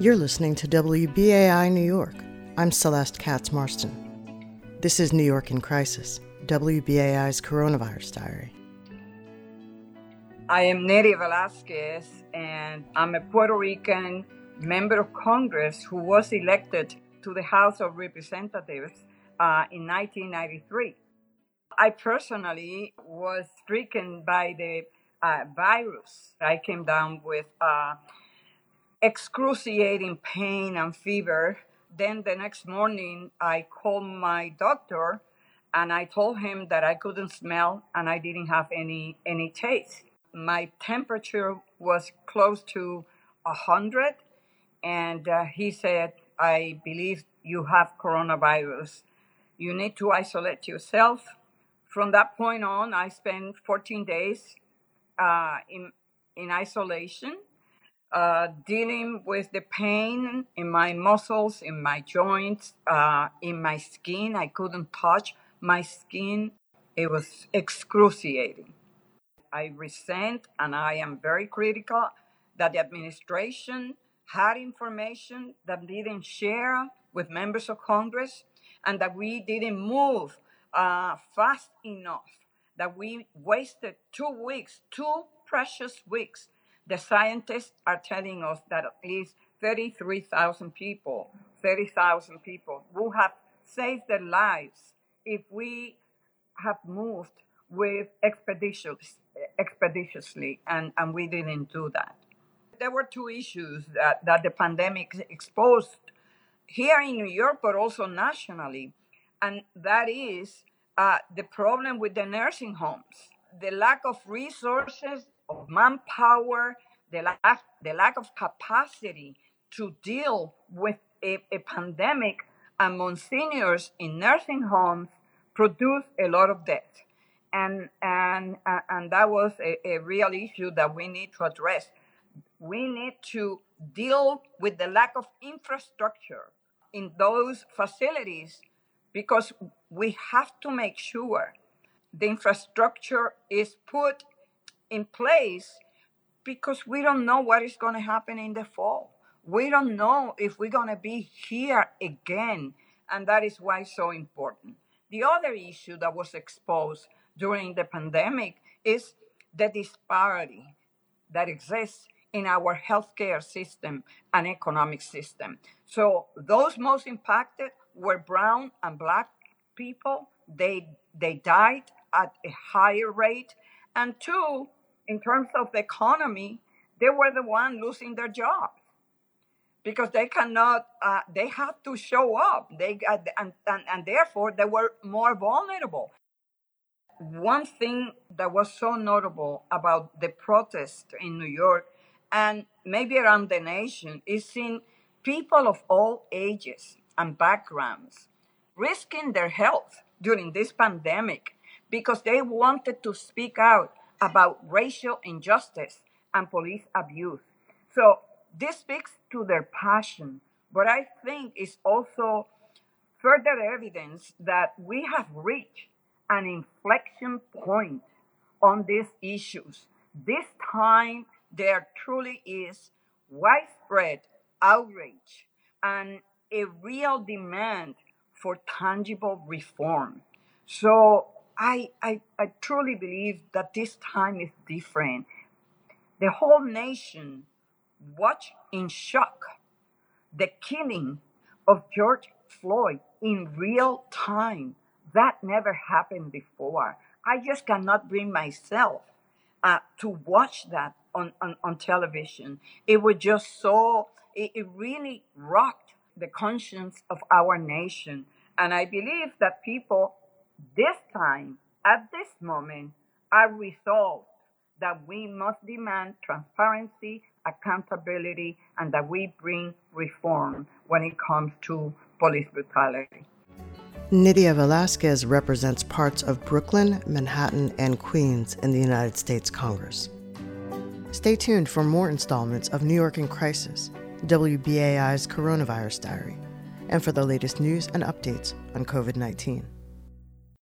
You're listening to WBAI New York. I'm Celeste Katz Marston. This is New York in Crisis, WBAI's coronavirus diary. I am Nydia Velázquez, and I'm a Puerto Rican member of Congress who was elected to the House of Representatives uh, in 1993. I personally was stricken by the uh, virus. I came down with uh, excruciating pain and fever. Then the next morning, I called my doctor and I told him that I couldn't smell and I didn't have any any taste. My temperature was close to a hundred, and uh, he said, "I believe you have coronavirus. You need to isolate yourself." From that point on, I spent 14 days uh, in in isolation, uh, dealing with the pain in my muscles, in my joints, uh, in my skin. I couldn't touch my skin. It was excruciating. I resent and I am very critical that the administration had information that didn't share with members of Congress and that we didn't move uh, fast enough that we wasted two weeks, two precious weeks. The scientists are telling us that at least 33,000 people, 30,000 people will have saved their lives if we have moved with expeditious, expeditiously, and, and we didn't do that. There were two issues that, that the pandemic exposed here in New York, but also nationally, and that is uh, the problem with the nursing homes, the lack of resources, of manpower, the lack, the lack of capacity to deal with a, a pandemic among seniors in nursing homes produced a lot of death. And, and, uh, and that was a, a real issue that we need to address. We need to deal with the lack of infrastructure in those facilities because we have to make sure the infrastructure is put in place because we don't know what is going to happen in the fall. We don't know if we're going to be here again, and that is why it's so important. The other issue that was exposed during the pandemic is the disparity that exists in our healthcare system and economic system. So, those most impacted were brown and black people. They they died at a higher rate, and two, in terms of the economy, they were the one losing their jobs because they cannot. Uh, they had to show up. They got, and, and and therefore they were more vulnerable. One thing that was so notable about the protest in New York and maybe around the nation is seeing people of all ages and backgrounds risking their health during this pandemic because they wanted to speak out about racial injustice and police abuse. So this speaks to their passion, but I think it's also further evidence that we have reached an inflection point on these issues. This time, there truly is widespread outrage and a real demand for tangible reform. So I, I, I truly believe that this time is different. The whole nation watched in shock the killing of George Floyd in real time. That never happened before. I just cannot bring myself uh, to watch that on, on, on television. It was just so, it, it really rocked the conscience of our nation. And I believe that people this time, at this moment, are resolved that we must demand transparency, accountability, and that we bring reform when it comes to police brutality. Nydia Velázquez represents parts of Brooklyn, Manhattan, and Queens in the United States Congress. Stay tuned for more installments of New York in Crisis, WBAI's Coronavirus Diary, and for the latest news and updates on COVID 19.